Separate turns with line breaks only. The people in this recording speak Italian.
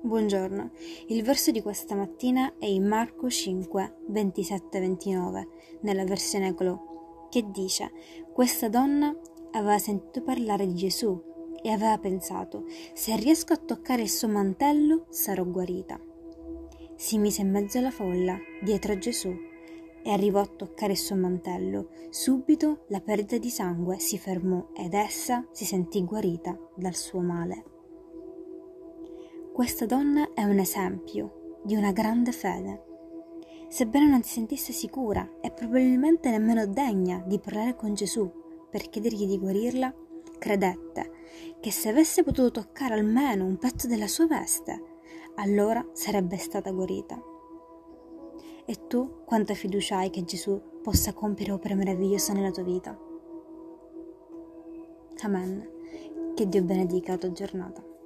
Buongiorno, il verso di questa mattina è in Marco 5, 27-29, nella versione Clo, che dice: Questa donna aveva sentito parlare di Gesù e aveva pensato: se riesco a toccare il suo mantello sarò guarita. Si mise in mezzo alla folla, dietro a Gesù, e arrivò a toccare il suo mantello. Subito la perdita di sangue si fermò ed essa si sentì guarita dal suo male. Questa donna è un esempio di una grande fede. Sebbene non si sentisse sicura e probabilmente nemmeno degna di parlare con Gesù per chiedergli di guarirla, credette che se avesse potuto toccare almeno un pezzo della sua veste, allora sarebbe stata guarita. E tu quanta fiducia hai che Gesù possa compiere opere meravigliose nella tua vita? Amen. Che Dio benedica la tua giornata.